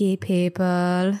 Hello, spooky people.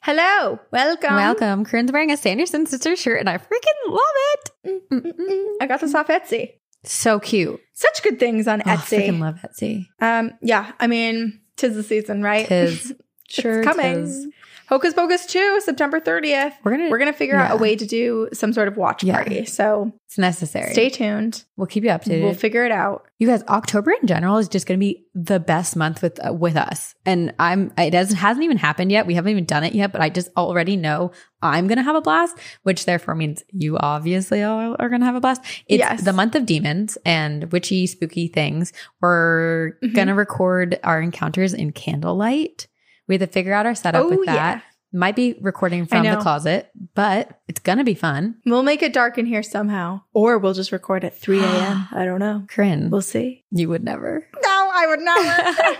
Hello, welcome. Welcome. Corinne's wearing a Sanderson sister shirt and I freaking love it. Mm-mm-mm. I got mm. this off Etsy. So cute. Such good things on Oh, I Etsy. freaking love Etsy. um, yeah, I mean, tis the season, right? Tis. Sure it's coming. tis. Hocus Pocus 2, September 30th. We're gonna We're going to figure out a way to do some sort of watch Yeah. party. So it's necessary. stay tuned. we'll keep you updated. We'll figure it out. you guys, October in general is just gonna be the best month with uh, with us. And I'm it doesn't hasn't even happened yet. We haven't even done it yet, but I just already know I'm gonna have a blast, which therefore means you obviously are, are gonna have a blast. It's Yes. the month of demons and witchy, spooky things. We're Mhm. gonna record our encounters in candlelight. We have to figure out our setup Oh, with that. yeah. Might be recording from the closet, but it's gonna be fun. We'll make it dark in here somehow. Or we'll just record at 3 a.m. I don't know. Corinne, We'll see. you would never. No, I would never.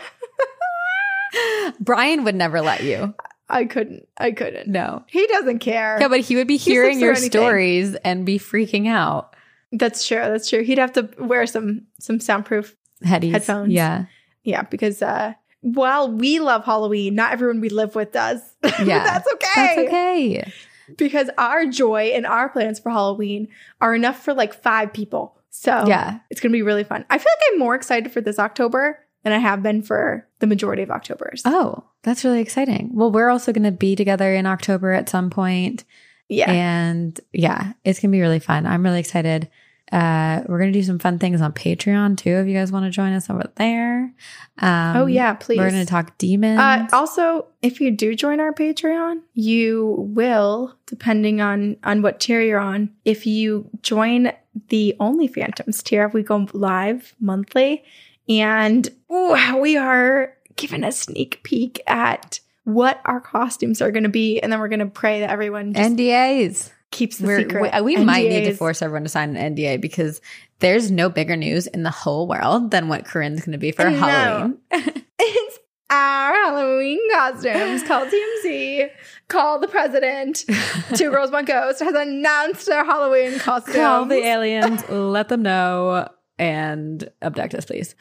Brian would never let you. I couldn't. I couldn't. No. He doesn't care. Yeah, but he would be He hearing your stories and be freaking out. That's true. That's true. He'd have to wear some some soundproof. Headies. Headphones. Yeah. Yeah, because uh while we love Halloween, not everyone we live with does. But Yeah. that's okay. That's okay. Because our joy and our plans for Halloween are enough for like five people. So Yeah. it's gonna be really fun. I feel like I'm more excited for this October than I have been for the majority of Octobers. Oh, that's really exciting. Well, we're also going to be together in October at some point, yeah. And yeah, it's going to be really fun. I'm really excited. Uh, we're going to do some fun things on Patreon too. If you guys want to join us over there. Um, oh yeah, please. We're going to talk demons. Uh, also, if you do join our Patreon, you will, depending on on what tier you're on, if you join the Only Phantoms tier, we go live monthly, and ooh, we are giving a sneak peek at what our costumes are going to be, and then we're going to pray that everyone just NDAs. Keeps the We're, secret. we we might need to force everyone to sign an NDA because there's no bigger news in the whole world than what Corinne's going to be for know. Halloween. It's our Halloween costumes called TMZ. Call the president. Two Girls One Ghost has announced their Halloween costumes. Call the aliens, let them know, and abduct us, please.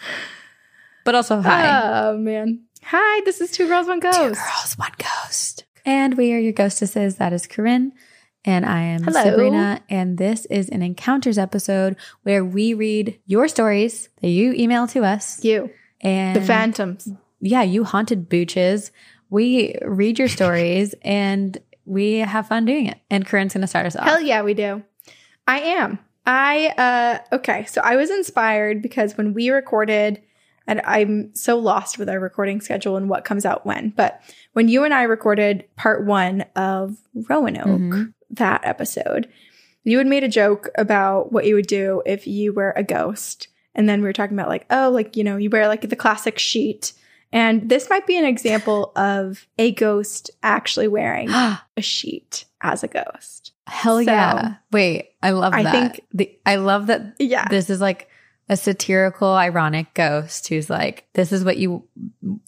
But also, hi. Oh man. Hi, this is Two Girls One Ghost. Two girls, one ghost. And we are your ghostesses. That is Corinne. And I am Hello. Sabrina. And this is an encounters episode where we read your stories that you email to us. You, And the Phantoms. yeah, you haunted booches. We read your stories and we have fun doing it. And Corinne's going to start us off. Hell yeah, we do. I am. I uh okay, so I was inspired because when we recorded and I'm so lost with our recording schedule and what comes out when, but when you and I recorded part 1 of Roanoke, Mhm. That episode, you had made a joke about what you would do if you were a ghost. And then we were talking about like, oh, like, you know, you wear like the classic sheet. And this might be an example of a ghost actually wearing a sheet as a ghost. Hell So- yeah. Wait, I love I that. think- the, I love that Yeah. this is like a satirical, ironic ghost who's like, this is what you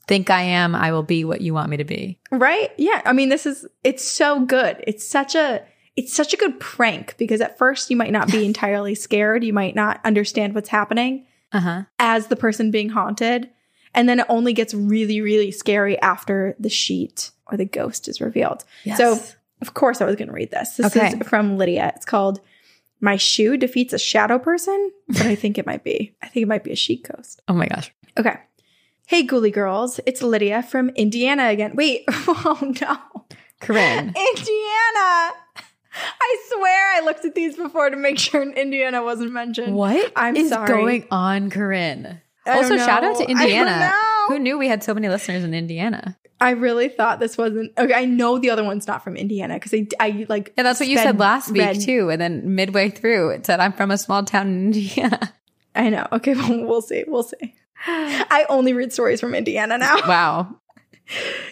think I am. I will be what you want me to be. Right? Yeah. I mean, this is it's so good. It's such a it's such a good prank because at first you might not be entirely scared. You might not understand what's happening Uh huh. as the person being haunted. And then it only gets really, really scary after the sheet or the ghost is revealed. So of course I was gonna read this. This Okay. is from Lydia. It's called My Shoe Defeats a Shadow Person, but I think it might be. I think it might be a sheet ghost. oh my gosh. Okay. Hey, ghoulie girls. It's Lydia from Indiana again. Wait. Oh, no. Corinne. Indiana. I swear I looked at these before to make sure Indiana wasn't mentioned. What I'm is sorry. going on, Corinne? I Also, shout out to Indiana. know. Who knew we had so many listeners in Indiana? I really thought this wasn't okay. I know the other one's not from Indiana because I, I like. Yeah, that's what you said last week read- too. And then midway through, it said, I'm from a small town in Indiana. I know. Okay, well, we'll see. We'll see. I only read stories from Indiana now. wow.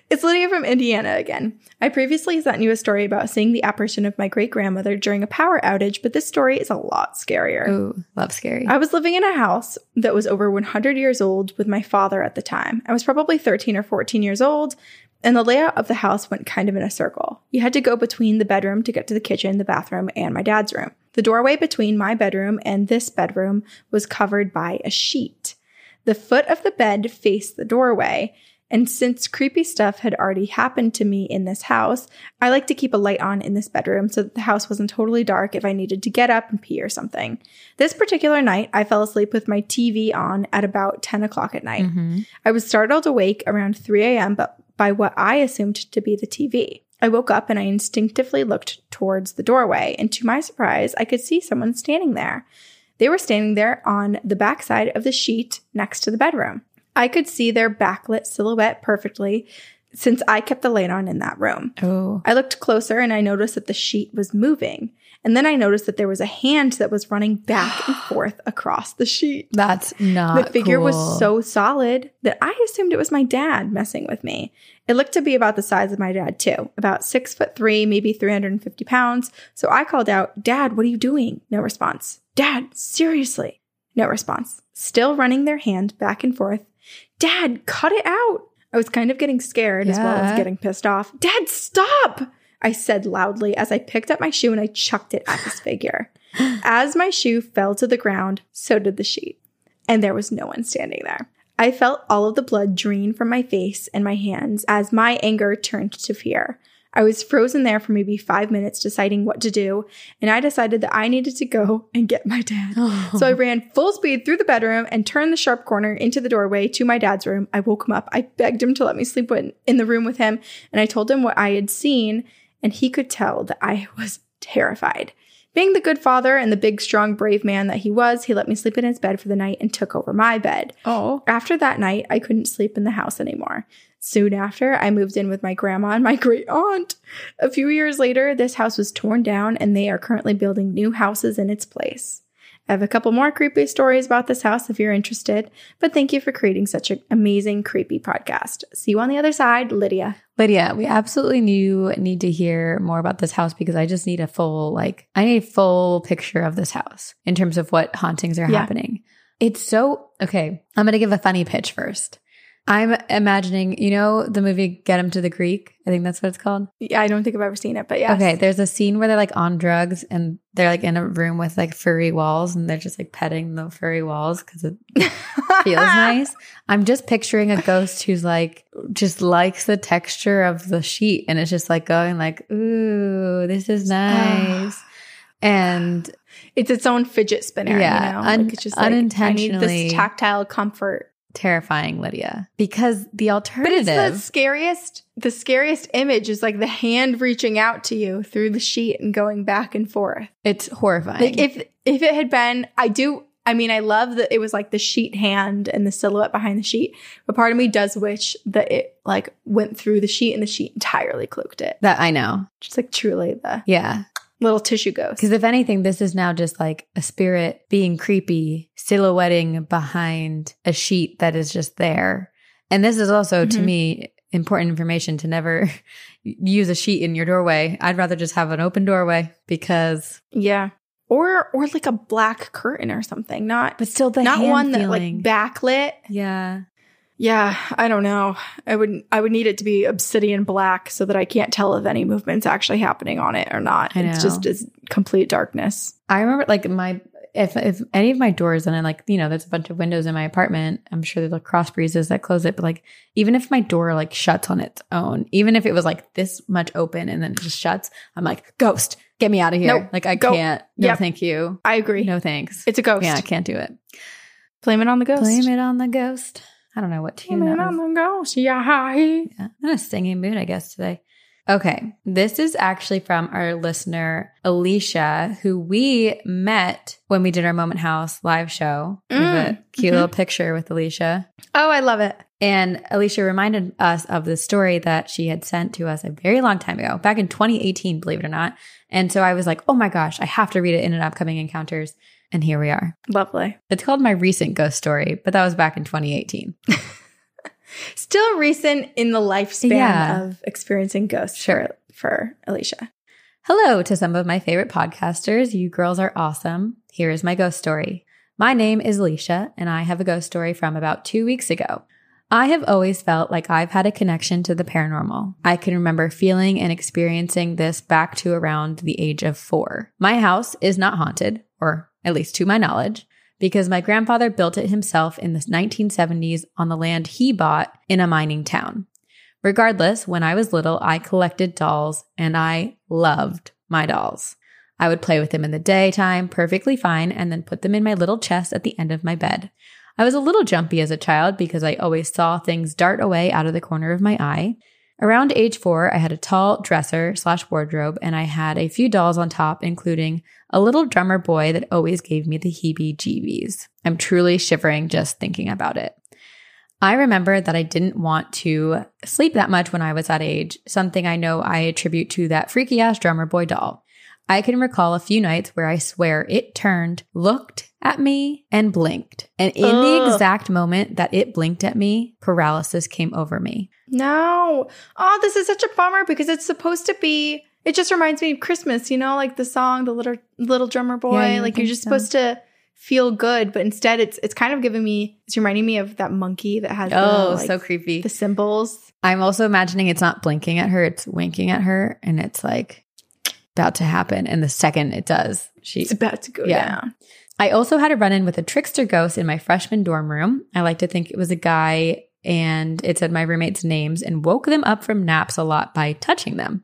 It's Lydia from Indiana again. I previously sent you a story about seeing the apparition of my great grandmother during a power outage, but this story is a lot scarier. Ooh, love scary. I was living in a house that was over 100 years old with my father at the time. I was probably 13 or 14 years old, and the layout of the house went kind of in a circle. You had to go between the bedroom to get to the kitchen, the bathroom, and my dad's room. The doorway between my bedroom and this bedroom was covered by a sheet. The foot of the bed faced the doorway, And since creepy stuff had already happened to me in this house, I like to keep a light on in this bedroom so that the house wasn't totally dark if I needed to get up and pee or something. This particular night, I fell asleep with my TV on at about 10 o'clock at night. Mm-hmm. I was startled awake around 3 a.m., but by what I assumed to be the TV. I woke up and I instinctively looked towards the doorway, and to my surprise, I could see someone standing there. They were standing there on the backside of the sheet next to the bedroom. I could see their backlit silhouette perfectly since I kept the light on in that room. Oh. I looked closer and I noticed that the sheet was moving. And then I noticed that there was a hand that was running back and forth across the sheet. That's not The figure cool. was so solid that I assumed it was my dad messing with me. It looked to be about the size of my dad, too, about six foot three, maybe 350 pounds. So I called out, Dad, what are you doing? No response. Dad, seriously. No response. Still running their hand back and forth. Dad, cut it out. I was kind of getting scared as well as getting pissed off. Dad, stop! I said loudly as I picked up my shoe and I chucked it at this figure. As my shoe fell to the ground, so did the sheet. And there was no one standing there. I felt all of the blood drain from my face and my hands as my anger turned to fear. I was frozen there for maybe five minutes deciding what to do, and I decided that I needed to go and get my dad. So I ran full speed through the bedroom and turned the sharp corner into the doorway to my dad's room. I woke him up. I begged him to let me sleep in, in the room with him, and I told him what I had seen, and he could tell that I was terrified. Being the good father and the big, strong, brave man that he was, he let me sleep in his bed for the night and took over my bed. oh. After that night, I couldn't sleep in the house anymore. Soon after, I moved in with my grandma and my great aunt. A few years later, this house was torn down and they are currently building new houses in its place. I have a couple more creepy stories about this house if you're interested, but thank you for creating such an amazing creepy podcast. See you on the other side, Lydia. Lydia, we absolutely knew need to hear more about this house because I just need a full like I need a full picture of this house in terms of what hauntings are Yeah. happening. It's so okay. I'm gonna give a funny pitch first. I'm imagining, you know, the movie Get Him to the Greek. I think that's what it's called. Yeah, I don't think I've ever seen it, but yeah. Okay, there's a scene where they're like on drugs and they're like in a room with like furry walls and they're just like petting the furry walls because it feels nice. I'm just picturing a ghost who's like just likes the texture of the sheet and it's just like going like, ooh, this is nice. and It's its own fidget spinner, Yeah, you know? un- like it's just like, I need unintentionally- this tactile comfort. Terrifying, Lydia. Because the alternative. But it's the scariest. The scariest image is like the hand reaching out to you through the sheet and going back and forth. it's horrifying. Like if if it had been, I do. I mean, I love that it was like the sheet hand and the silhouette behind the sheet. But part of me does wish that it like went through the sheet and the sheet entirely cloaked it. that I know. Just like truly the Yeah. Little tissue ghost. Because if anything, this is now just like a spirit being creepy, silhouetting behind a sheet that is just there. And this is also, to Mhm. me, important information to never use a sheet in your doorway. I'd rather just have an open doorway because, Yeah. Or or like a black curtain or something. Not but still the not one that like backlit. yeah. Yeah, I don't know. I would I would need it to be obsidian black so that I can't tell if any movement's actually happening on it or not. It's just is complete darkness. I remember like my if if any of my doors and I like you know there's a bunch of windows in my apartment I'm sure there's like cross breezes that close it but like even if my door like shuts on its own even if it was like this much open and then it just shuts I'm like ghost get me out of here Nope. like I Go. can't no Yep. thank you I agree. no thanks It's a ghost. yeah I can't do it Blame it on the ghost. blame it on the ghost I don't know what tune Blame that was. on the ghost. Yeah. I'm in a singing mood, I guess, today. Okay. This is actually from our listener, Alicia, who we met when we did our Moment House live show. We have a Mm, cute mhm. little picture with Alicia. Oh, I love it. And Alicia reminded us of the story that she had sent to us a very long time ago, back in 2018, believe it or not. And so I was like, oh my gosh, I have to read it in an upcoming encounters. And here we are. Lovely. It's called My Recent Ghost Story, but that was back in 2018. Still recent in the lifespan Yeah. of experiencing ghosts Sure. for, for Alicia. Hello to some of my favorite podcasters. You girls are awesome. Here is my ghost story. My name is Alicia, and I have a ghost story from about two weeks ago. I have always felt like I've had a connection to the paranormal. I can remember feeling and experiencing this back to around the age of four. My house is not haunted, or at least to my knowledge, because my grandfather built it himself in the 1970s on the land he bought in a mining town. Regardless, when I was little, I collected dolls and I loved my dolls. I would play with them in the daytime perfectly fine and then put them in my little chest at the end of my bed. I was a little jumpy as a child because I always saw things dart away out of the corner of my eye. Around age four, I had a tall dresser slash wardrobe and I had a few dolls on top, including a little drummer boy that always gave me the heebie jeebies. I'm truly shivering just thinking about it. I remember that I didn't want to sleep that much when I was that age, something I know I attribute to that freaky ass drummer boy doll. I can recall a few nights where I swear it turned, looked at me, and blinked. And in Ugh. the exact moment that it blinked at me, paralysis came over me. No. Oh, this is such a bummer because it's supposed to be it just reminds me of Christmas, you know, like the song, the little little drummer boy. Yeah, like you're just so. supposed to feel good, but instead it's it's kind of giving me it's reminding me of that monkey that has oh the, like, so creepy the cymbals. I'm also imagining it's not blinking at her, it's winking at her, and it's like about to happen. And the second it does, she's about to go yeah. down. I also had a run in with a trickster ghost in my freshman dorm room. I like to think it was a guy and it said my roommates' names and woke them up from naps a lot by touching them.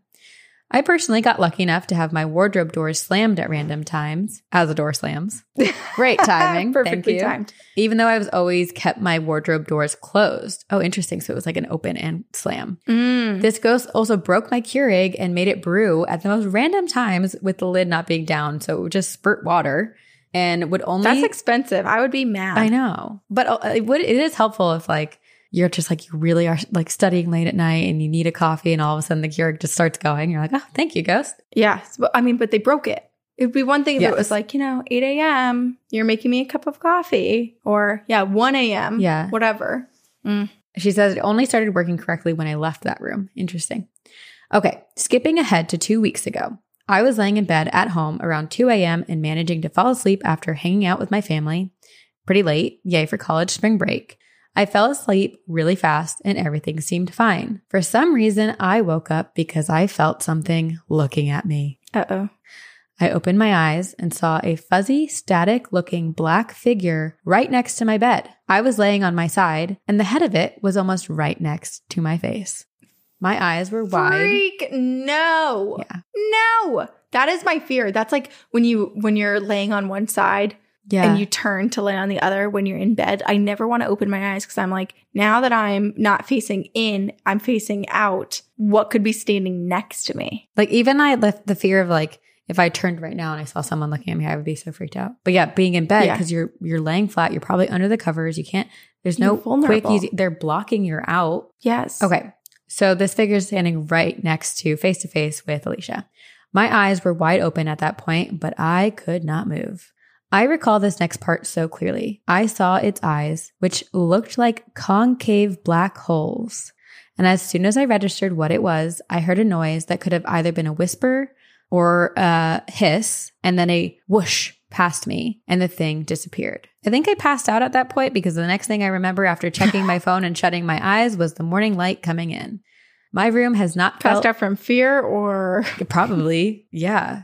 I personally got lucky enough to have my wardrobe doors slammed at random times as the door slams. Great timing. Perfectly timed. Even though I was always kept my wardrobe doors closed. Oh, interesting. So it was like an open and slam. Mm. This ghost also broke my Keurig and made it brew at the most random times with the lid not being down. So it would just spurt water and would only. That's expensive. I would be mad. I know. But uh, it would, it is helpful if like, you're just like, you really are like studying late at night and you need a coffee and all of a sudden the Keurig just starts going. You're like, oh, thank you, ghost. Yeah. I mean, but they broke it. It would be one thing if yes. it was like, you know, 8 a.m., you're making me a cup of coffee or yeah, 1 a.m. Yeah. Whatever. Mm. She says it only started working correctly when I left that room. Interesting. Okay. Skipping ahead to two weeks ago. I was laying in bed at home around 2 a.m. and managing to fall asleep after hanging out with my family pretty late. Yay for college spring break. I fell asleep really fast and everything seemed fine. For some reason, I woke up because I felt something looking at me. Uh oh. I opened my eyes and saw a fuzzy, static looking black figure right next to my bed. I was laying on my side and the head of it was almost right next to my face. My eyes were wide. Freak, no. Yeah. No. That is my fear. That's like when you when you're laying on one side yeah. and you turn to lay on the other when you're in bed. I never want to open my eyes because I'm like, now that I'm not facing in, I'm facing out. What could be standing next to me? Like even I left the fear of like if I turned right now and I saw someone looking at me, I would be so freaked out. But yeah, being in bed because yeah. you're you're laying flat, you're probably under the covers. You can't. There's no quick easy. They're blocking your out. Yes. Okay. So this figure is standing right next to face to face with Alicia. My eyes were wide open at that point, but I could not move. I recall this next part so clearly. I saw its eyes, which looked like concave black holes. And as soon as I registered what it was, I heard a noise that could have either been a whisper or a hiss, and then a whoosh past me, and the thing disappeared. I think I passed out at that point because the next thing I remember after checking my phone and shutting my eyes was the morning light coming in. My room has not passed out from fear or probably, yeah,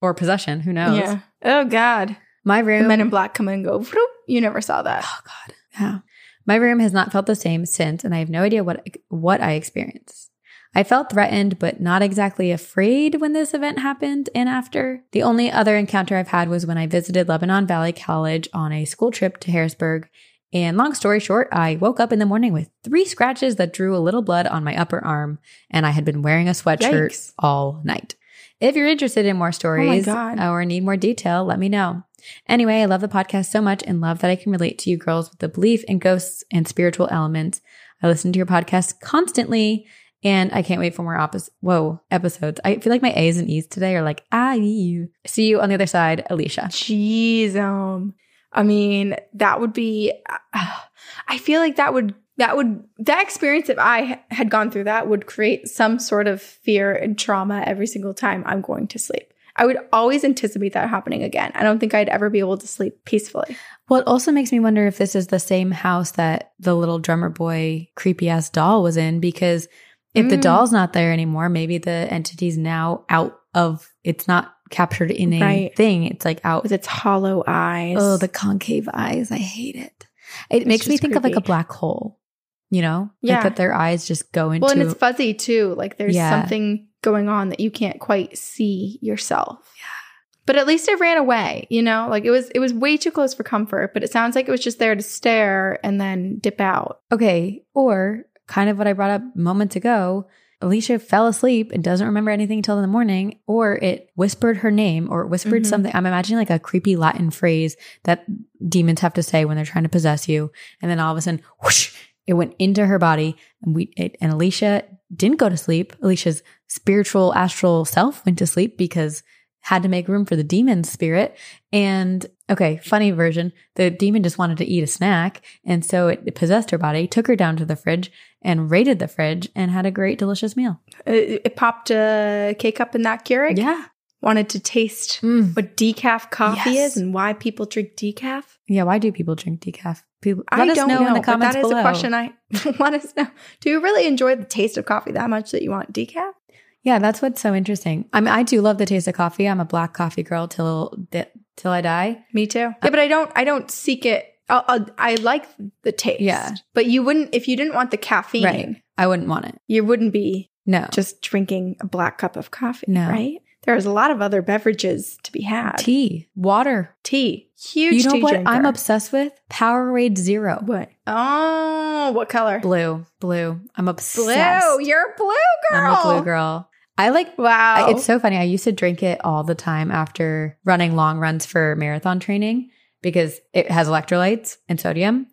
or possession. Who knows? Yeah. Oh God. My room. The men in black come and go. Whoop, you never saw that. Oh God. Yeah. My room has not felt the same since, and I have no idea what what I experienced. I felt threatened, but not exactly afraid when this event happened and after. The only other encounter I've had was when I visited Lebanon Valley College on a school trip to Harrisburg. And long story short, I woke up in the morning with three scratches that drew a little blood on my upper arm, and I had been wearing a sweatshirt Yikes. all night. If you're interested in more oh stories oh or need more detail, let me know. Anyway, I love the podcast so much and love that I can relate to you girls with the belief in ghosts and spiritual elements. I listen to your podcast constantly and I can't wait for more opposite whoa episodes. I feel like my A's and E's today are like ah you. See you on the other side, Alicia. Jeez, um, I mean that would be. Uh, I feel like that would that would that experience if I had gone through that would create some sort of fear and trauma every single time I'm going to sleep. I would always anticipate that happening again. I don't think I'd ever be able to sleep peacefully. Well, it also makes me wonder if this is the same house that the little drummer boy creepy ass doll was in because if mm. the doll's not there anymore, maybe the entity's now out of it's not captured in a Right. thing. It's like out. with its hollow eyes. Oh, the concave eyes. I hate it. It It's makes me think of like a black hole. You know, Yeah. like that their eyes just go into. well, and it's fuzzy too. Like there's Yeah. something going on that you can't quite see yourself. Yeah. But at least it ran away, you know? Like it was it was way too close for comfort, but it sounds like it was just there to stare and then dip out. okay, or kind of what I brought up moments ago. Alicia fell asleep and doesn't remember anything until in the morning, or it whispered her name or it whispered Mhm. something. I'm imagining like a creepy Latin phrase that demons have to say when they're trying to possess you. And then all of a sudden, whoosh, it went into her body. And we it, and Alicia didn't go to sleep. Alicia's spiritual astral self went to sleep because had to make room for the demon spirit. And okay, funny version. The demon just wanted to eat a snack. And so it possessed her body, took her down to the fridge and raided the fridge and had a great, delicious meal. It, it popped a K cup in that Keurig. Yeah. Wanted to taste Mm. what decaf coffee Yes. is and why people drink decaf. Yeah. Why do people drink decaf? People, let I us don't know, know, in the but comments that is below. a question I want us know. Do you really enjoy the taste of coffee that much that you want decaf? Yeah, that's what's so interesting. I mean, I do love the taste of coffee. I'm a black coffee girl till till I die. Me too. Yeah, but I don't. I don't seek it. I'll, I'll, I like the taste. Yeah. but you wouldn't if you didn't want the caffeine. Right. I wouldn't want it. You wouldn't be No. just drinking a black cup of coffee. No. right? There's a lot of other beverages to be had. tea, water. Tea. Huge. you know what drinker. I'm obsessed with? Powerade Zero. What? Oh, what color? Blue, blue. I'm obsessed. Blue. You're a blue girl. I'm a blue girl. I like Wow. I- It's so funny. I used to drink it all the time after running long runs for marathon training because it has electrolytes and sodium.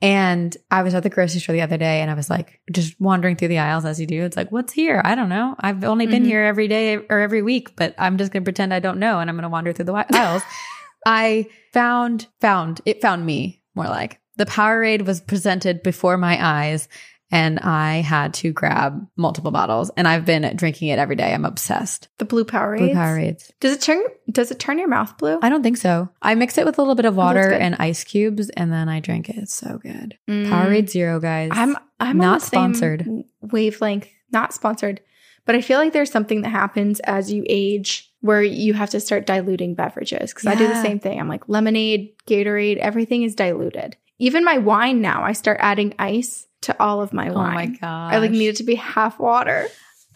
And I was at the grocery store the other day and I was like, just wandering through the aisles as you do. It's like, what's here? I don't know. I've only been Mhm. here every day or every week, but I'm just going to pretend I don't know and I'm going to wander through the aisles. I found, found, it found me more like the Powerade was presented before my eyes and I had to grab multiple bottles and I've been drinking it every day. I'm obsessed. the blue Powerade. Blue Powerades. Does it turn? Does it turn your mouth blue? I don't think so. I mix it with a little bit of water and ice cubes and then I drink it. It's so good. Mm. Powerade Zero, guys. I'm I'm Not on the same sponsored. wavelength, not sponsored, but I feel like there's something that happens as you age where you have to start diluting beverages because I do the same thing. I'm like lemonade, Gatorade, everything is diluted. Even my wine now, I start adding ice to all of my oh wine. my god. I like need it to be half water.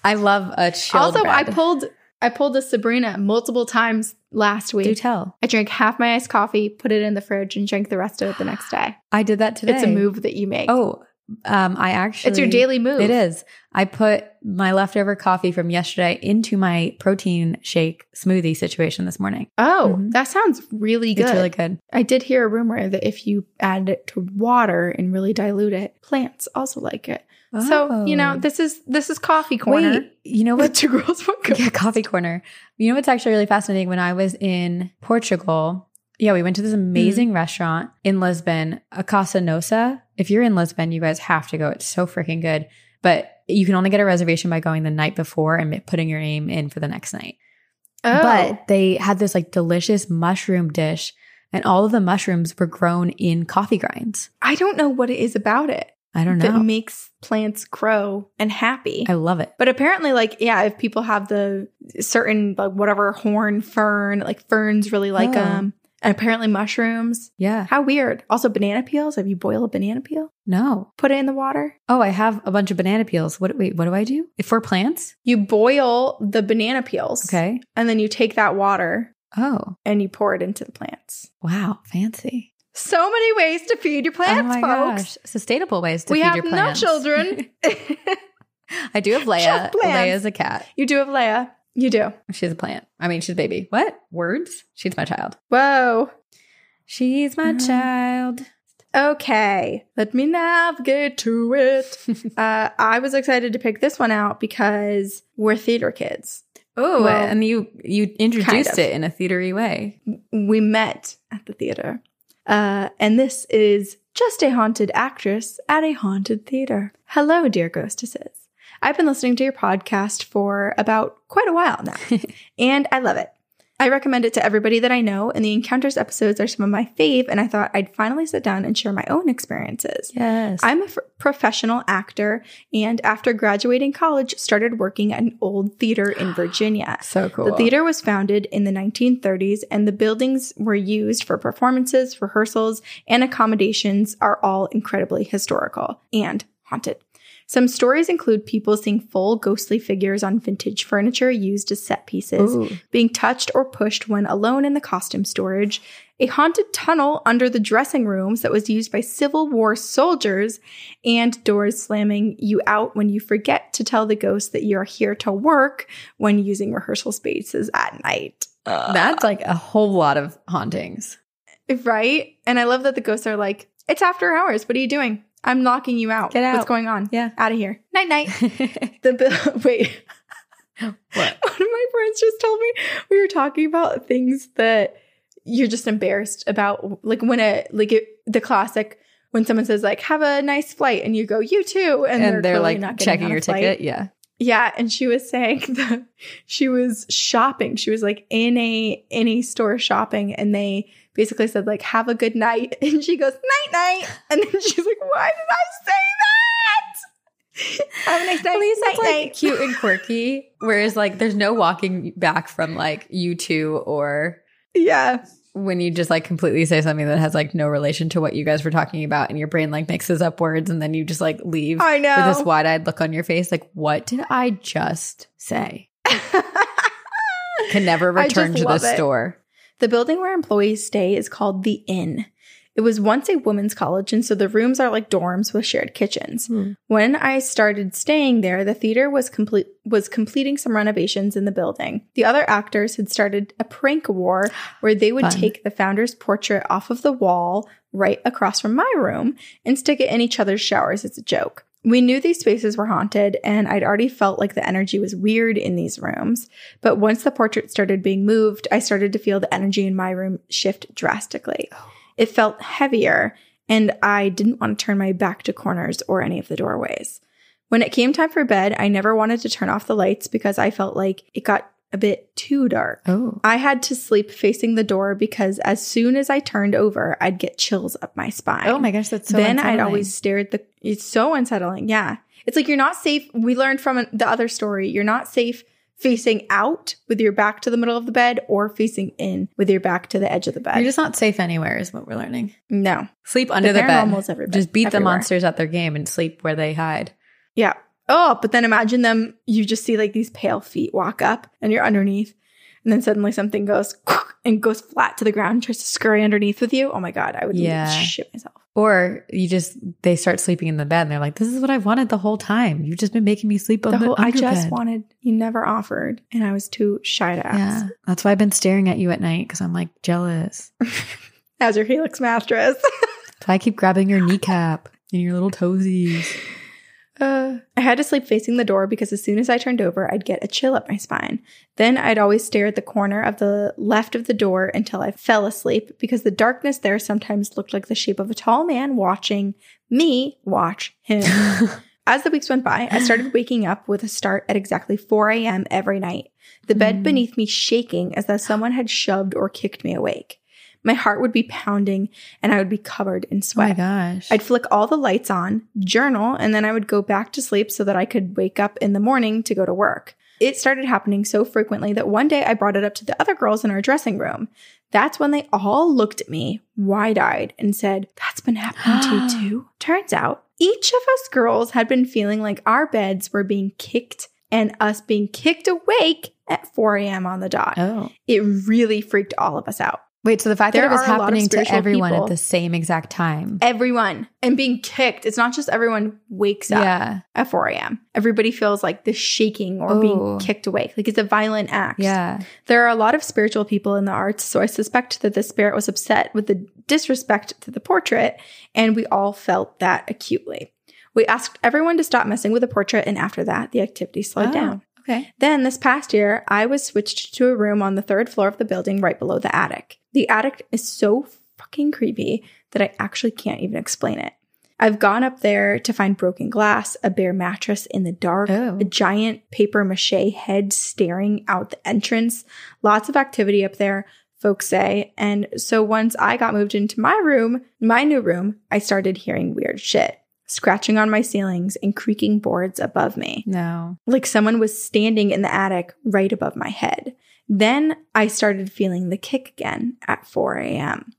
I love a chilled also, I pulled I pulled a Sabrina multiple times last week. Do tell. I drank half my iced coffee, put it in the fridge, and drank the rest of it the next day. I did that today. It's a move that you make. Oh, um, I actually. it's your daily move. It is. I put my leftover coffee from yesterday into my protein shake smoothie situation this morning. Oh, Mhm. that sounds really good. It's really good. I did hear a rumor that if you add it to water and really dilute it, plants also like it. So you know, Oh. this is this is coffee corner. Wait, you know what? two girls, one cup. yeah, coffee corner. You know what's actually really fascinating? When I was in Portugal, yeah, we went to this amazing Mm. restaurant in Lisbon, a Casa Nosa. If you're in Lisbon, you guys have to go. It's so freaking good. But you can only get a reservation by going the night before and putting your name in for the next night. Oh, But they had this like delicious mushroom dish, and all of the mushrooms were grown in coffee grinds. I don't know what it is about it I don't know. that makes plants grow and happy. I love it. but apparently, like, yeah, if people have the certain like whatever horn fern, like ferns really like Oh. them, and apparently mushrooms. Yeah. How weird. Also, banana peels. Have you boiled a banana peel? No. Put it in the water. Oh, I have a bunch of banana peels. What? Wait, what do I do? For plants? You boil the banana peels. Okay. And then you take that water Oh, and you pour it into the plants. wow, fancy. So many ways to feed your plants, oh folks. gosh, sustainable ways to we feed have your no children. I do have Leia. Plants. Leia's a cat. you do have Leia. You do. She's a plant. I mean, she's a baby. What words? She's my child. Whoa. She's my Mhm. child. Okay. Let me navigate to it. uh, I was excited to pick this one out because we're theater kids. Oh, Well, and you you kind introduced of. it in a theatery way. We met at the theater. Uh, and this is just a haunted actress at a haunted theater. Hello, dear ghostesses. I've been listening to your podcast for about quite a while now, and I love it. I recommend it to everybody that I know, and the encounters episodes are some of my fave, and I thought I'd finally sit down and share my own experiences. Yes. I'm a f- professional actor, and after graduating college, started working at an old theater in Virginia. so cool. The theater was founded in the 1930s, and the buildings were used for performances, rehearsals, and accommodations are all incredibly historical and haunted. Some stories include people seeing full ghostly figures on vintage furniture used as set pieces, Ooh. being touched or pushed when alone in the costume storage, a haunted tunnel under the dressing rooms that was used by Civil War soldiers, and doors slamming you out when you forget to tell the ghost that you're here to work when using rehearsal spaces at night. That's like a whole lot of hauntings. Right? And I love that the ghosts are like, it's after hours. What are you doing? I'm knocking you out. Get out. What's going on? Yeah. Out of here. Night night. The bill. Wait. What? One of my friends just told me we were talking about things that you're just embarrassed about, like when a like it, the classic when someone says like "Have a nice flight" and you go "You too," and, and they're, clearly like not checking your flight. ticket. Yeah. Yeah, and she was saying that she was shopping. She was like in a in a store shopping, and they basically said like "Have a good night," and she goes "Night night," and then she's like, "Why did I say that?" Have a nice night. At least night, it's like cute and quirky. Whereas like there's no walking back from like you two or Yeah, when you just like completely say something that has like no relation to what you guys were talking about and your brain like mixes up words and then you just like leave I know. with this wide-eyed look on your face like what did I just say? Can never return to the store. The building where employees stay is called the Inn. It was once a women's college, and so the rooms are like dorms with shared kitchens. Hmm. When I started staying there, the theater was complete was completing some renovations in the building. The other actors had started a prank war where they would Fun. take the founder's portrait off of the wall right across from my room and stick it in each other's showers as a joke. We knew these spaces were haunted, and I'd already felt like the energy was weird in these rooms. But once the portrait started being moved, I started to feel the energy in my room shift drastically. It felt heavier, and I didn't want to turn my back to corners or any of the doorways. When it came time for bed, I never wanted to turn off the lights because I felt like it got a bit too dark. Oh. I had to sleep facing the door because as soon as I turned over, I'd get chills up my spine. Oh my gosh, that's so then I'd always stare at the. It's so unsettling. Yeah, it's like you're not safe. We learned from the other story. You're not safe facing out with your back to the middle of the bed or facing in with your back to the edge of the bed. You're just not safe anywhere is what we're learning. no. Sleep under the, every bed- Just beat the monsters at their game and sleep where they hide. Yeah. Oh, but then imagine them. You just see like these pale feet walk up, and you're underneath, and then suddenly something goes and goes flat to the ground, and tries to scurry underneath with you. Oh my god, I would Yeah. shit myself. Or you just they start sleeping in the bed and they're like, "This is what I've wanted the whole time. You've just been making me sleep on The the, whole I just underbed." wanted. You never offered, and I was too shy to ask. Yeah, that's why I've been staring at you at night because I'm like jealous. As your Helix mattress. So I keep grabbing your kneecap and your little toesies. Uh, I had to sleep facing the door because as soon as I turned over, I'd get a chill up my spine. Then I'd always stare at the corner of the left of the door until I fell asleep because the darkness there sometimes looked like the shape of a tall man watching me watch him. As the weeks went by, I started waking up with a start at exactly 4 a.m. every night, the bed Mm. beneath me shaking as though someone had shoved or kicked me awake. My heart would be pounding and I would be covered in Oh sweat. my gosh. I'd flick all the lights on, journal, and then I would go back to sleep so that I could wake up in the morning to go to work. It started happening so frequently that one day I brought it up to the other girls in our dressing room. That's when they all looked at me wide eyed and said, That's been happening to you too. Turns out each of us girls had been feeling like our beds were being kicked and us being kicked awake at 4 a.m. on the dot. oh. It really freaked all of us out. Wait, so the fact There that it was are a lot of happening to everyone people- at the same exact time. Everyone and being kicked. It's not just everyone wakes up. Yeah. at 4 a.m. Everybody feels like the shaking or Ooh. being kicked awake. Like it's a violent act. Yeah. There are a lot of spiritual people in the arts, so I suspect that the spirit was upset with the disrespect to the portrait, and we all felt that acutely. We asked everyone to stop messing with the portrait, and after that, the activity slowed Oh, down. Okay. Then, this past year, I was switched to a room on the third floor of the building right below the attic. The attic is so fucking creepy that I actually can't even explain it. I've gone up there to find broken glass, a bare mattress in the dark, Oh. a giant paper mache head staring out the entrance. Lots of activity up there, folks say. And so once I got moved into my room, my new room, I started hearing weird shit. Scratching on my ceilings and creaking boards above me No. like someone was standing in the attic right above my head. Then I started feeling the kick again at 4 a.m.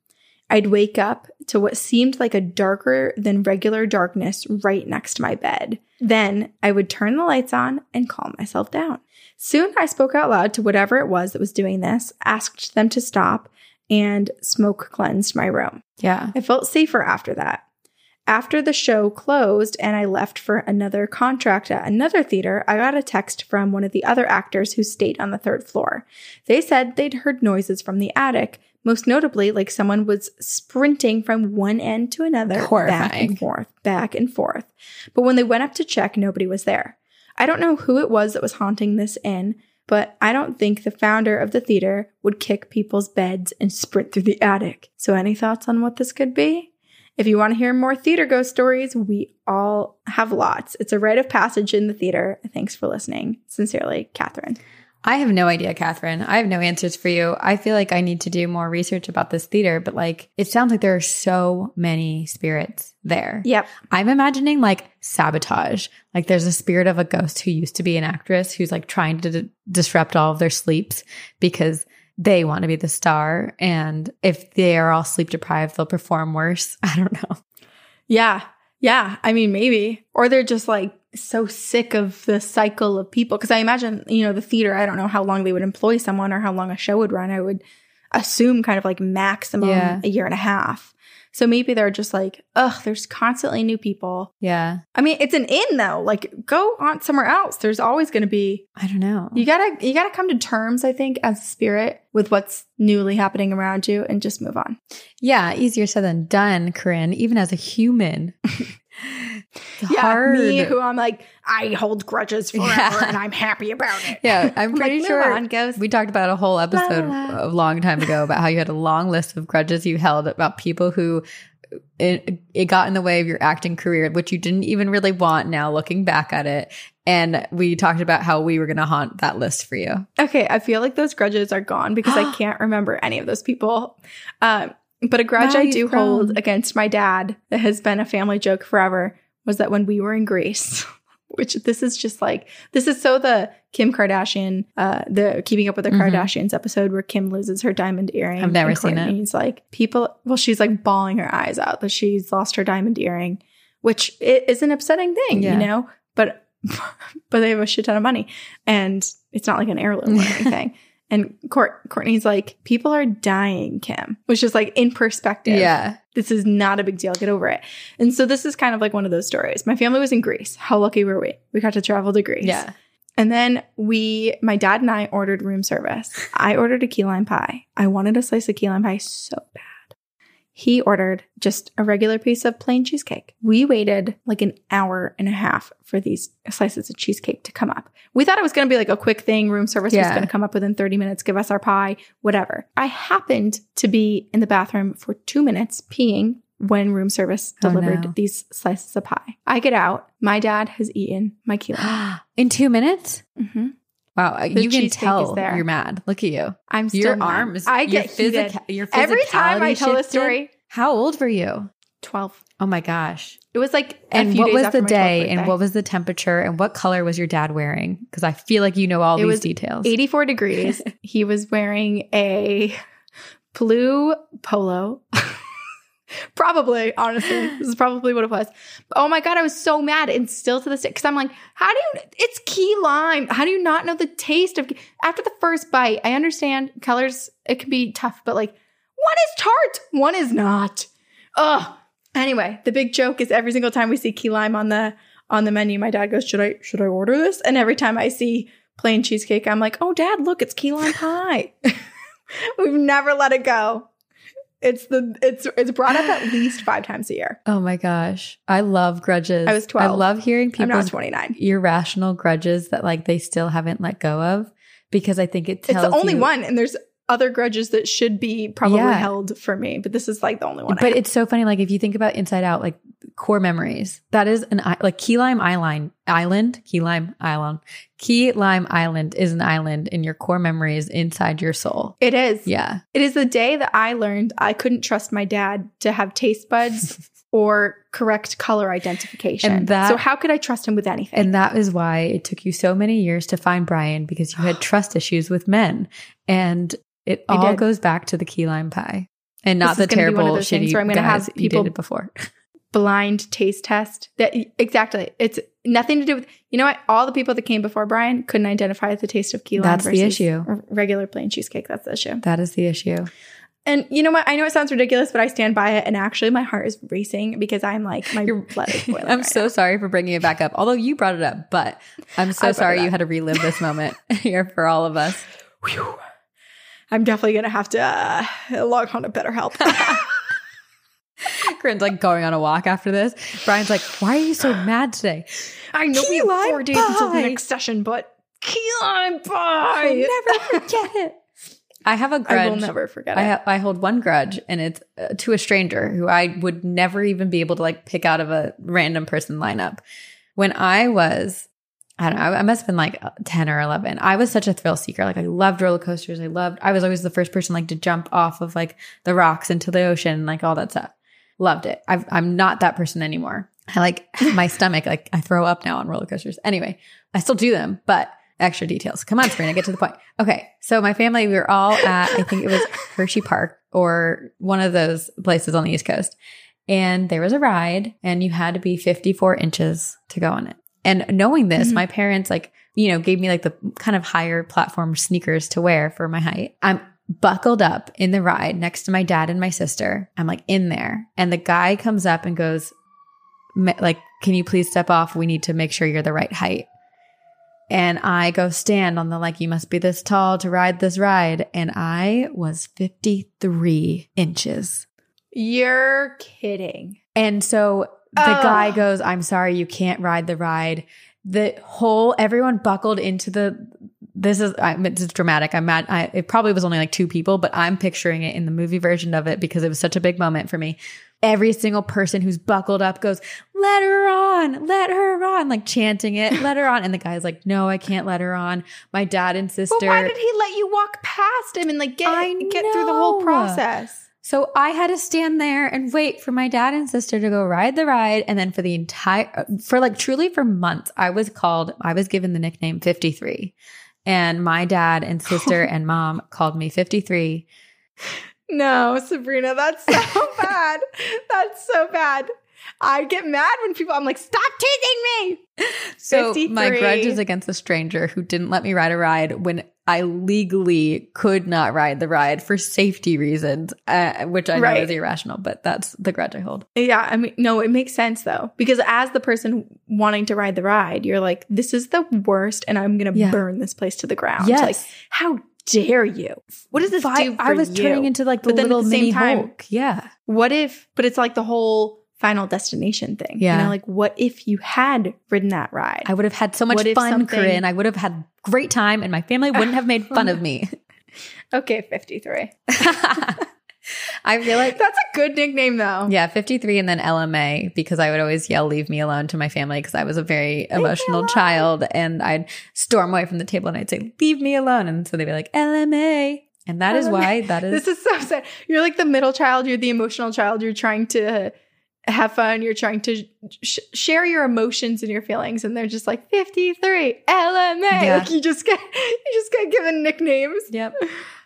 I'd wake up to what seemed like a darker than regular darkness right next to my bed. Then I would turn the lights on and calm myself down. Soon I spoke out loud to whatever it was that was doing this, asked them to stop, and smoke cleansed my room. Yeah. I felt safer after that. After the show closed and I left for another contract at another theater, I got a text from one of the other actors who stayed on the third floor. They said they'd heard noises from the attic, most notably like someone was sprinting from one end to another, back and forth, back and forth. But when they went up to check, nobody was there. I don't know who it was that was haunting this inn, but I don't think the founder of the theater would kick people's beds and sprint through the attic. So, any thoughts on what this could be? If you want to hear more theater ghost stories, we all have lots. It's a rite of passage in the theater. Thanks for listening. Sincerely, Catherine. I have no idea, Catherine. I have no answers for you. I feel like I need to do more research about this theater, but like it sounds like there are so many spirits there. Yep. I'm imagining like sabotage. Like there's a spirit of a ghost who used to be an actress who's like trying to d- disrupt all of their sleeps because they want to be the star. And if they are all sleep deprived, they'll perform worse. I don't know. Yeah. Yeah. I mean, maybe. Or they're just like so sick of the cycle of people. Cause I imagine, you know, the theater, I don't know how long they would employ someone or how long a show would run. I would assume kind of like maximum Yeah. a year and a half. So maybe they're just like, ugh, there's constantly new people. Yeah. I mean, it's an inn though. Like, go on somewhere else. There's always going to be. I don't know. You gotta, you gotta come to terms. I think as a spirit with what's newly happening around you, and just move on. yeah. Easier said than done, Corinne, even as a human. It's hard. me who I'm like, I hold grudges forever, Yeah. and I'm happy about it. Yeah, I'm like, pretty "Move sure on, ghost." we talked about a whole episode La, la, la. a long time ago about how you had a long list of grudges you held about people who it, it got in the way of your acting career, which you didn't even really want now looking back at it. And we talked about how we were going to haunt that list for you. Okay, I feel like those grudges are gone because I can't remember any of those people. Um, but a grudge Wow, I do grown. hold against my dad that has been a family joke forever was that when we were in Greece, which this is just like this is so the Kim Kardashian, uh, the Keeping Up with the Mhm. Kardashians episode where Kim loses her diamond earring. I've never seen it. Kourtney's like people. Well, she's like bawling her eyes out that she's lost her diamond earring, which is an upsetting thing, Yeah. you know. But but they have a shit ton of money, and it's not like an heirloom or anything. And Court, Kourtney's like, people are dying, Kim, which is like in perspective. Yeah. This is not a big deal. Get over it. And so this is kind of like one of those stories. My family was in Greece. How lucky were we? We got to travel to Greece. Yeah. And then we, my dad and I ordered room service. I ordered a key lime pie. I wanted a slice of key lime pie so bad. He ordered just a regular piece of plain cheesecake. We waited like an hour and a half for these slices of cheesecake to come up. We thought it was going to be like a quick thing. Room service was going to come up within 30 minutes, give us our pie, whatever. I happened to be in the bathroom for two minutes peeing when room service Oh, delivered no. these slices of pie. I get out. My dad has eaten my key lime. In two minutes? hmm Wow. Uh, the you can tell you're mad. Look at you. I'm still Your mad. arms. I your get heated. physica- your Every time I tell this shifted. story, How old were you? 12. Oh my gosh. It was like a And what was the day and what was the temperature and what color was your dad wearing? Because I feel like you know all It these was details. 84 degrees. he was wearing a blue polo. probably, honestly. This is probably what it was. Oh my God, I was so mad. And still to this day, because I'm like, how do you, it's key lime. How do you not know the taste of, after the first bite, I understand colors, it can be tough, but like, one is tart, one is not. Ugh. Anyway, the big joke is every single time we see key lime on the on the menu, my dad goes, "Should I should I order this?" And every time I see plain cheesecake, I'm like, "Oh, dad, look, it's key lime pie." We've never let it go. It's the it's it's brought up at least five times a year. oh my gosh. I love grudges. I was 12. I love hearing people. I'm not 29. irrational grudges that like they still haven't let go of because I think it It's the only you- one, and there's other grudges that should be probably Yeah. held for me, but this is like the only one. But it's so funny. Like if you think about Inside Out, like core memories. That is an like Key Lime Island, island, Key Lime Island. Key Lime Island is an island in your core memories inside your soul. It is. Yeah. It is the day that I learned I couldn't trust my dad to have taste buds or correct color identification. That- so how could I trust him with anything? And that is why it took you so many years to find Brian because you had trust issues with men. And it I all did. goes back to the key lime pie and not This the is gonna be one of terrible those things where I'm gonna guys have you people- dated before. Blind taste test. That exactly. It's nothing to do with you know what? All the people that came before Brian couldn't identify the taste of key lime That's the issue. Regular plain cheesecake. That's the issue. That is the issue. And you know what? I know it sounds ridiculous, but I stand by it. And actually, my heart is racing because I'm like my blood is boiling. I'm right so now. sorry for bringing it back up. Although you brought it up, but I'm so sorry you had to relive this moment here for all of us. Whew. I'm definitely gonna have to uh, log on to BetterHelp. Corinne's like going on a walk after this. Brian's like, why are you so mad today? I know we have four days until the next session, but key lime I'll never forget it. I have a grudge. I will never forget I, it. ha- I hold one grudge, and it's uh, to a stranger who I would never even be able to like pick out of a random person lineup. When I was, I don't know, I must have been like uh, 10 or 11. I was such a thrill seeker. Like, I loved roller coasters. I loved, I was always the first person like to jump off of like the rocks into the ocean, like all that stuff. Loved it. I've, I'm not that person anymore. I like my stomach, like I throw up now on roller coasters. Anyway, I still do them, but extra details. Come on, Sabrina, get to the point. Okay. So my family, we were all at, I think it was Hershey Park or one of those places on the East Coast. And there was a ride and you had to be 54 inches to go on it. And knowing this, Mhm. my parents like, you know, gave me like the kind of higher platform sneakers to wear for my height. I'm buckled up in the ride next to my dad and my sister. I'm like in there. And the guy comes up and goes, like, can you please step off? We need to make sure you're the right height. And I go stand on the like, you must be this tall to ride this ride. And I was 53 inches. You're kidding. And so the Ugh. guy goes, I'm sorry, you can't ride the ride. The whole, everyone buckled into the, this is, I, it's dramatic. I'm mad. I, it probably was only like two people, but I'm picturing it in the movie version of it because it was such a big moment for me. Every single person who's buckled up goes, let her on, let her on, like chanting it, let her on. And the guy's like, no, I can't let her on. My dad and sister. But why did he let you walk past him and like get I get through the whole process? So I had to stand there and wait for my dad and sister to go ride the ride. And then for the entire, for like truly for months, I was called, I was given the nickname 53. And my dad and sister and mom called me 53. No, Sabrina, that's so bad. That's so bad. I get mad when people. I'm like, stop teasing me. So my 53. grudge is against a stranger who didn't let me ride a ride when I legally could not ride the ride for safety reasons, uh, which I know Right. is irrational, but that's the grudge I hold. Yeah, I mean, no, it makes sense though because as the person wanting to ride the ride, you're like, this is the worst, and I'm gonna Yeah. burn this place to the ground. Yes. Like, how dare you? What does this I, do? I was you? turning into like the little the same mini time- Hulk. Yeah. What if? But it's like the whole final destination thing. Yeah. You know, like what if you had ridden that ride? I would have had so much What fun, something- Corinne. I would have had great time and my family wouldn't have made fun of me. okay, 53. I feel like That's a good nickname though. yeah, 53 and then LMA because I would always yell leave me alone to my family because I was a very emotional child and I'd storm away from the table and I'd say leave me alone and so they'd be like LMA and that is LMA. why that is This is so sad. You're like the middle child. You're the emotional child. You're trying to have fun. You're trying to sh- share your emotions and your feelings, and they're just like 53 LMA. Yeah. Like you just get you just get given nicknames. Yep.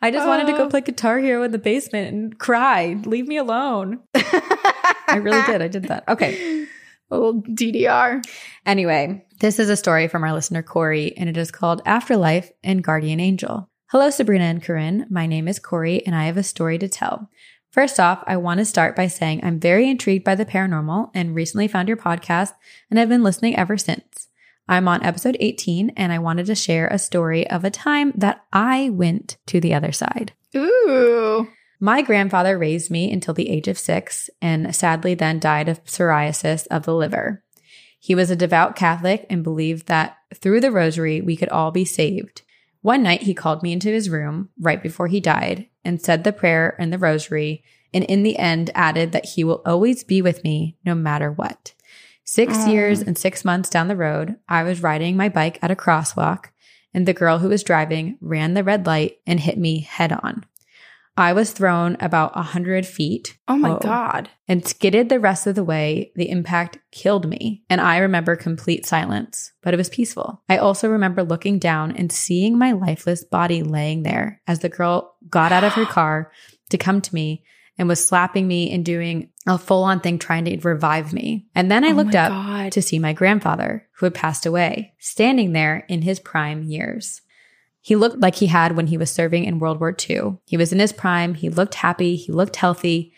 I just wanted to go Oh. play Guitar Hero in the basement and cry. Leave me alone. I really did. I did that. Okay. A little DDR. Anyway, this is a story from our listener Corey, and it is called Afterlife and Guardian Angel. Hello, Sabrina and Corinne. My name is Corey, and I have a story to tell. First off, I want to start by saying I'm very intrigued by the paranormal and recently found your podcast and have been listening ever since. I'm on episode 18, and I wanted to share a story of a time that I went to the other side. Ooh. My grandfather raised me until the age of six and sadly then died of psoriasis of the liver. He was a devout Catholic and believed that through the rosary we could all be saved. One night he called me into his room right before he died and said the prayer and the rosary and in the end added that he will always be with me no matter what. Six Aw. years and six months down the road, I was riding my bike at a crosswalk, and the girl who was driving ran the red light and hit me head on. I was thrown about a hundred feet Oh my. God. and skidded the rest of the way. The impact killed me, and I remember complete silence, but it was peaceful. I also remember looking down and seeing my lifeless body laying there as the girl got out of her car to come to me and was slapping me and doing a full on thing trying to revive me. And then I Oh looked up God. to see my grandfather, who had passed away, standing there in his prime years. He looked like he had when he was serving in World War II. He was in his prime, he looked happy, he looked healthy,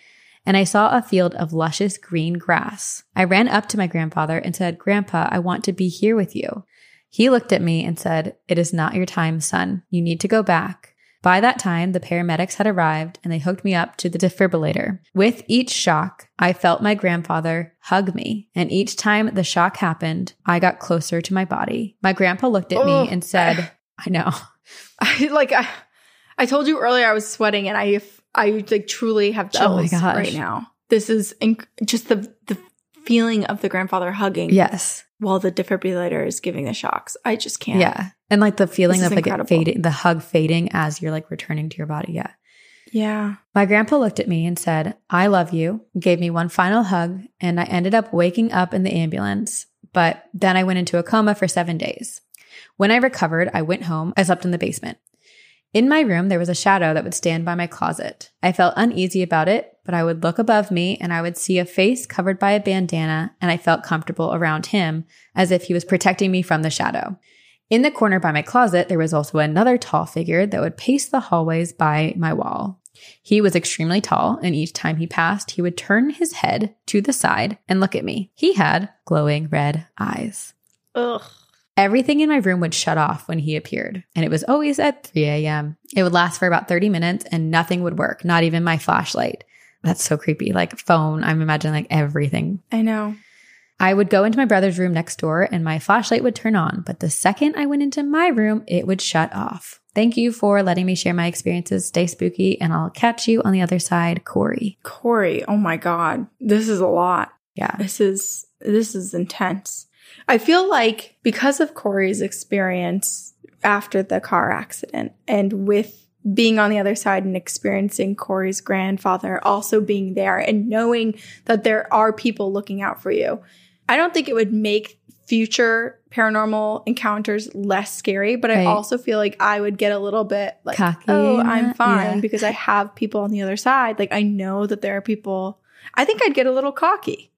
and I saw a field of luscious green grass. I ran up to my grandfather and said, Grandpa, I want to be here with you. He looked at me and said, It is not your time, son. You need to go back. By that time, the paramedics had arrived and they hooked me up to the defibrillator. With each shock, I felt my grandfather hug me. And each time the shock happened, I got closer to my body. My grandpa looked at Oh. me and said, I know. I like I, I told you earlier I was sweating and I I like truly have Oh chills gosh. right now. This is inc- just the the feeling of the grandfather hugging Yes. while the defibrillator is giving the shocks. I just can't. Yeah. And like the feeling This of like it fading, the hug fading as you're like returning to your body. Yeah. Yeah. My grandpa looked at me and said, I love you, gave me one final hug, and I ended up waking up in the ambulance. But then I went into a coma for seven days. When I recovered, I went home. I slept in the basement. In my room, there was a shadow that would stand by my closet. I felt uneasy about it, but I would look above me and I would see a face covered by a bandana, and I felt comfortable around him as if he was protecting me from the shadow. In the corner by my closet, there was also another tall figure that would pace the hallways by my wall. He was extremely tall, and each time he passed, he would turn his head to the side and look at me. He had glowing red eyes. Ugh. Everything in my room would shut off when he appeared, and it was always at 3 a.m. It would last for about 30 minutes, and nothing would work, not even my flashlight. That's so creepy. Like phone, I'm imagining like everything. I know. I would go into my brother's room next door and my flashlight would turn on, but the second I went into my room, it would shut off. Thank you for letting me share my experiences. Stay spooky, and I'll catch you on the other side, Corey. Corey, oh my god. This is a lot. Yeah. This is this is intense. I feel like because of Corey's experience after the car accident and with being on the other side and experiencing Corey's grandfather also being there and knowing that there are people looking out for you. I don't think it would make future paranormal encounters less scary, but I also feel like I would get a little bit like, Cocky, oh, I'm fine yeah. because I have people on the other side. Like I know that there are people. I think I'd get a little cocky.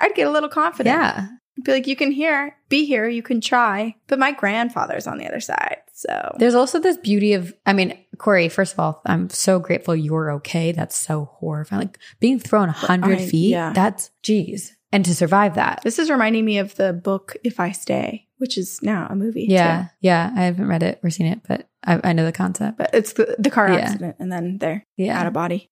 I'd get a little confident. Yeah. Be like, you can hear, be here, you can try, but my grandfather's on the other side. So There's also this beauty of, I mean, Corey, first of all, I'm so grateful you're okay. That's so horrifying. Like being thrown a hundred I- feet, yeah. that's, geez. And to survive that. this is reminding me of the book If I Stay, which is now a movie. Yeah. too. Yeah. I haven't read it or seen it, but I, I know the concept. But it's the, the car Yeah. accident and then they're Yeah. out of body.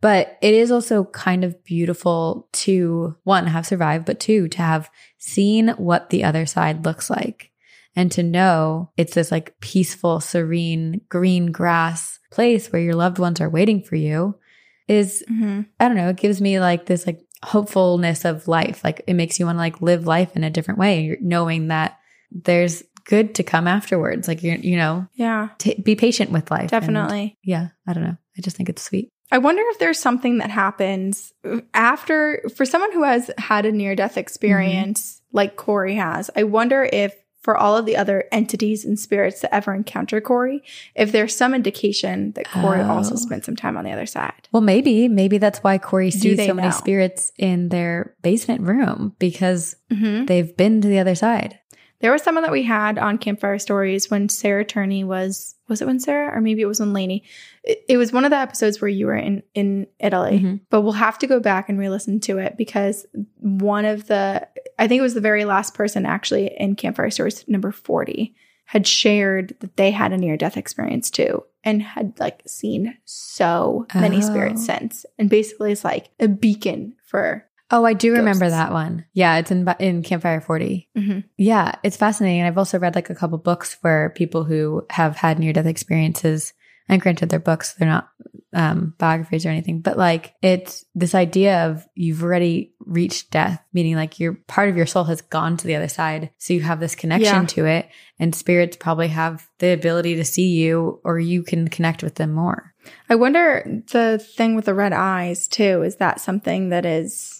But it is also kind of beautiful to one, have survived, but two, to have seen what the other side looks like and to know it's this like peaceful, serene, green grass place where your loved ones are waiting for you is, Mhm. I don't know, it gives me like this like hopefulness of life. Like it makes you want to like live life in a different way, knowing that there's good to come afterwards. Like you're, you know, Yeah, t- be patient with life. and- definitely. yeah. I don't know. I just think it's sweet. I wonder if there's something that happens after for someone who has had a near death experience like Corey has. I wonder if for all of the other entities and spirits that ever encounter Corey, if there's some indication that Corey also Oh. spent some time on the other side. Well, maybe, maybe that's why Corey sees so many spirits in their basement room because Mm-hmm. they've been to the other side. There was someone that we had on Campfire Stories when Sarah Turney was was it when Sarah or maybe it was when Lainey. It, it was one of the episodes where you were in in Italy, Mhm. but we'll have to go back and re-listen to it because one of the I think it was the very last person actually in Campfire Stories number 40 had shared that they had a near death experience too and had like seen so many Oh. spirits since and basically it's like a beacon for Oh, I do remember that one. Yeah, it's in in Campfire 40. Mhm. Yeah, it's fascinating. And I've also read like a couple books where people who have had near death experiences, and granted they're books, they're not um, biographies or anything, but like it's this idea of you've already reached death, meaning like your part of your soul has gone to the other side. So you have this connection Yeah. to it, and spirits probably have the ability to see you or you can connect with them more. I wonder the thing with the red eyes too. Is that something that is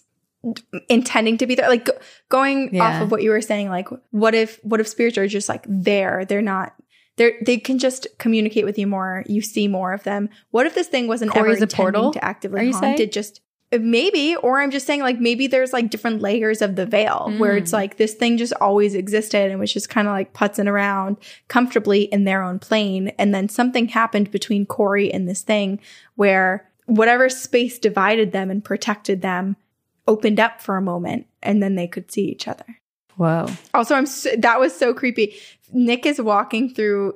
intending to be there? Like going Yeah. off of what you were saying, like what if what if spirits are just like there? They're not. They they can just communicate with you more. You see more of them. What if this thing wasn't Corey's ever a portal? to actively Are you haunt? saying? It just maybe, or I'm just saying like maybe there's like different layers of the veil where it's Mm. like this thing just always existed and was just kind of like putzing around comfortably in their own plane, and then something happened between Corey and this thing where whatever space divided them and protected them opened up for a moment, and then they could see each other. Whoa. Also, I'm so, that was so creepy. Nick is walking through,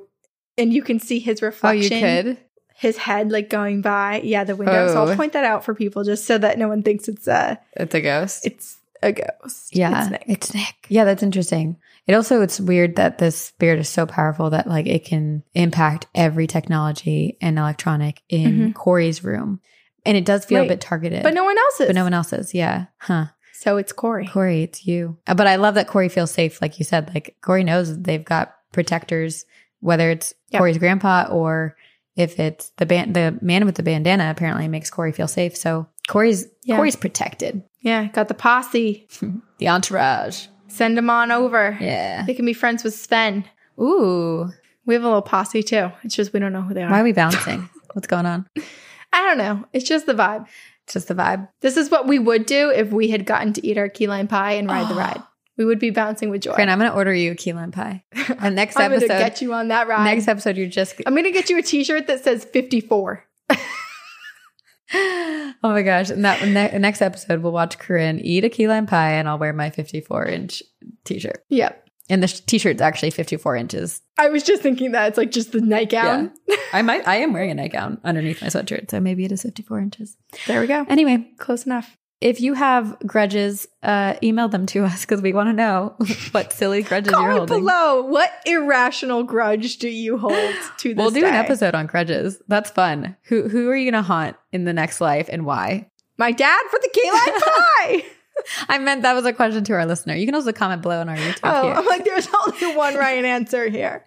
and you can see his Oh, you reflection, could? his head like going by. Yeah, the window. So Oh. I'll point that out for people just so that no one thinks it's a It's a ghost. it's a ghost. Yeah, it's Nick. Nick. Yeah, that's interesting. It also it's weird that this spirit is so powerful that like it can impact every technology and electronic in mm-hmm. Corey's room, and it does feel Right. a bit targeted. but no one else is. but no one else's. Yeah, huh? So it's Corey. Corey, it's you. Uh, But I love that Corey feels safe, like you said. Like Corey knows they've got protectors, whether it's Yep. Corey's grandpa or if it's the band, the man with the bandana. Apparently, makes Corey feel safe. So Corey's Yeah. Corey's protected. Yeah, got the posse. The entourage. Send them on over. Yeah. They can be friends with Sven. Ooh. We have a little posse too. It's just we don't know who they are. Why are we bouncing? What's going on? I don't know. It's just the vibe. It's just the vibe. This is what we would do if we had gotten to eat our key lime pie and ride the Oh. ride. We would be bouncing with joy. Fran, I'm going to order you a key lime pie. And next I'm episode, gonna get you on that ride. next episode, you're just. I'm gonna get you a T-shirt that says 54. oh my gosh! And that ne- next episode, we'll watch Corinne eat a key lime pie, and I'll wear my 54 inch t-shirt. Yep. And the sh- t-shirt's actually 54 inches. I was just thinking that it's like just the nightgown. I might. I am wearing a nightgown underneath my sweatshirt, so maybe it is 54 inches. There we go. Anyway, Close enough. if you have grudges, uh, email them to us because we want to know what silly grudges you're holding. below. What irrational grudge do you hold to this We'll do an episode on grudges. That's fun. Who who are you gonna haunt in the next life and why? My dad for the key lime pie. I meant that was a question to our listener. You can also comment below on our YouTube oh, here. I'm like, there's only one right answer here.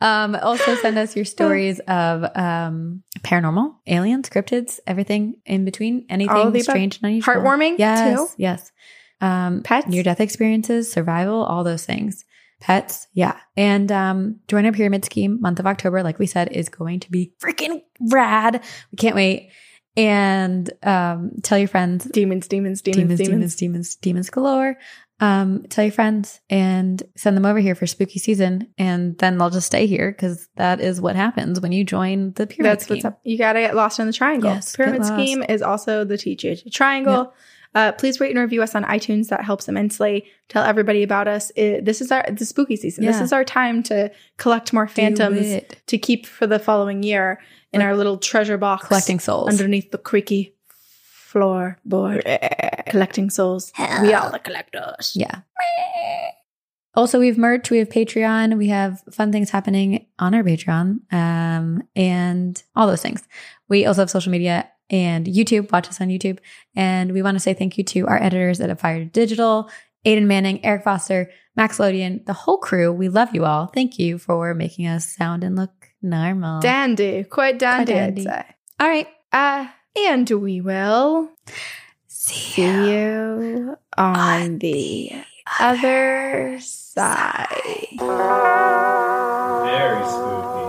Um, also send us your stories of um, paranormal, aliens, cryptids, everything in between, anything strange and unusual. Heartwarming, yes, too. Yes. Um, Pets? near death experiences, survival, all those things. Pets, yeah. And um, join our pyramid scheme. Month of October, like we said, is going to be freaking rad. We can't wait. And um, tell your friends Demons, demons, demons, demons, demons. demons, demons, demons galore. Um, tell your friends and send them over here for spooky season, and then they'll just stay here because that is what happens when you join the pyramid That's scheme. what's up. You gotta get lost in the triangle. Yes, Pyramid scheme is also the TGH triangle. Uh, please rate and review us on iTunes. That helps immensely. Tell everybody about us. It- this is our the spooky season. This is our time to collect more phantoms to keep for the following year in Like our little treasure box collecting souls. underneath the creaky floorboard. collecting souls. We are the collectors. yeah. Also, we've merged. We have Patreon. We have fun things happening on our Patreon, um, and all those things. We also have social media and YouTube. Watch us on YouTube. And we want to say thank you to our editors at Upfire Digital, Aiden Manning, Eric Foster, Max Lodian, the whole crew. We love you all. Thank you for making us sound and look normal. Dandy, quite dandy, dandy. I'd say. all right. Uh, and we will See see you on the other side. Very spooky.